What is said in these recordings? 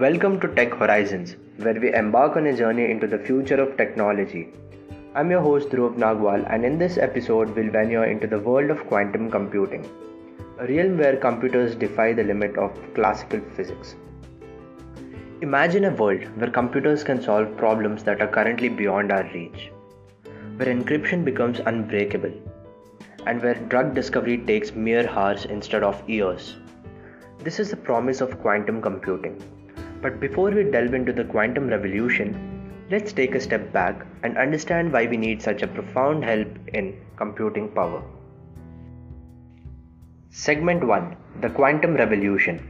Welcome to Tech Horizons, where we embark on a journey into the future of technology. I'm your host Dhruv Nagwal, and in this episode, we'll venture into the world of quantum computing, a realm where computers defy the limit of classical physics. Imagine a world where computers can solve problems that are currently beyond our reach, where encryption becomes unbreakable, and where drug discovery takes mere hours instead of years. This is the promise of quantum computing. But before we delve into the quantum revolution, let's take a step back and understand why we need such a profound help in computing power. Segment 1 The Quantum Revolution.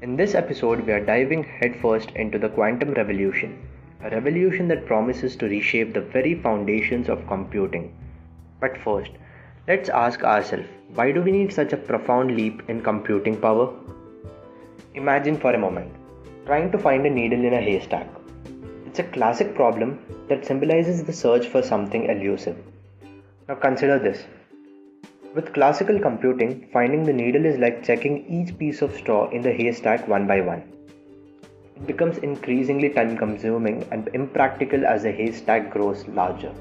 In this episode, we are diving headfirst into the quantum revolution, a revolution that promises to reshape the very foundations of computing. But first, let's ask ourselves why do we need such a profound leap in computing power? Imagine for a moment trying to find a needle in a haystack. It's a classic problem that symbolizes the search for something elusive. Now consider this. With classical computing, finding the needle is like checking each piece of straw in the haystack one by one. It becomes increasingly time consuming and impractical as the haystack grows larger.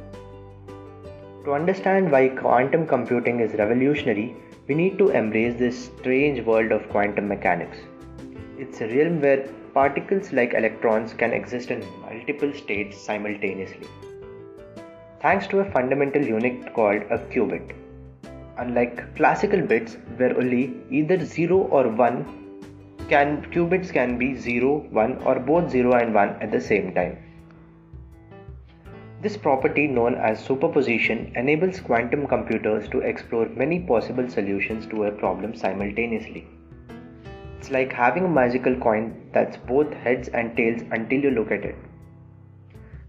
To understand why quantum computing is revolutionary, we need to embrace this strange world of quantum mechanics. It's a realm where particles like electrons can exist in multiple states simultaneously. Thanks to a fundamental unit called a qubit. Unlike classical bits where only either 0 or 1 can qubits can be 0, 1 or both 0 and 1 at the same time. This property known as superposition enables quantum computers to explore many possible solutions to a problem simultaneously. It's like having a magical coin that's both heads and tails until you look at it.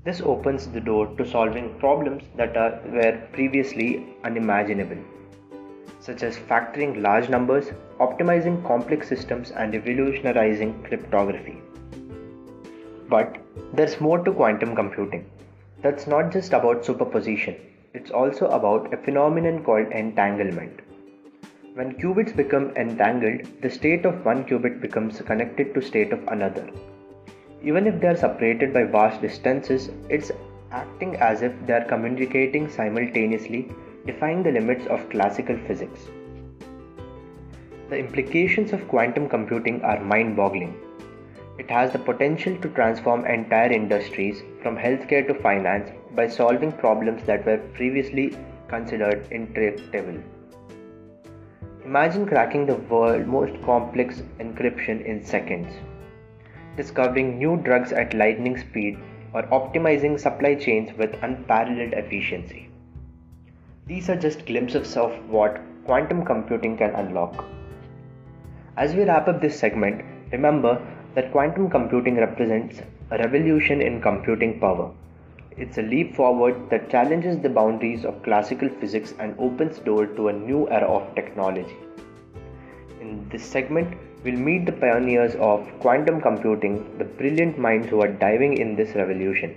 This opens the door to solving problems that are, were previously unimaginable, such as factoring large numbers, optimizing complex systems, and revolutionizing cryptography. But there's more to quantum computing. That's not just about superposition, it's also about a phenomenon called entanglement. When qubits become entangled, the state of one qubit becomes connected to state of another. Even if they are separated by vast distances, it's acting as if they are communicating simultaneously, defying the limits of classical physics. The implications of quantum computing are mind boggling. It has the potential to transform entire industries from healthcare to finance by solving problems that were previously considered intractable. Imagine cracking the world's most complex encryption in seconds, discovering new drugs at lightning speed, or optimizing supply chains with unparalleled efficiency. These are just glimpses of what quantum computing can unlock. As we wrap up this segment, remember that quantum computing represents a revolution in computing power it's a leap forward that challenges the boundaries of classical physics and opens door to a new era of technology. In this segment, we'll meet the pioneers of quantum computing, the brilliant minds who are diving in this revolution.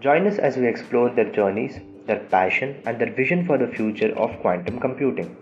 Join us as we explore their journeys, their passion, and their vision for the future of quantum computing.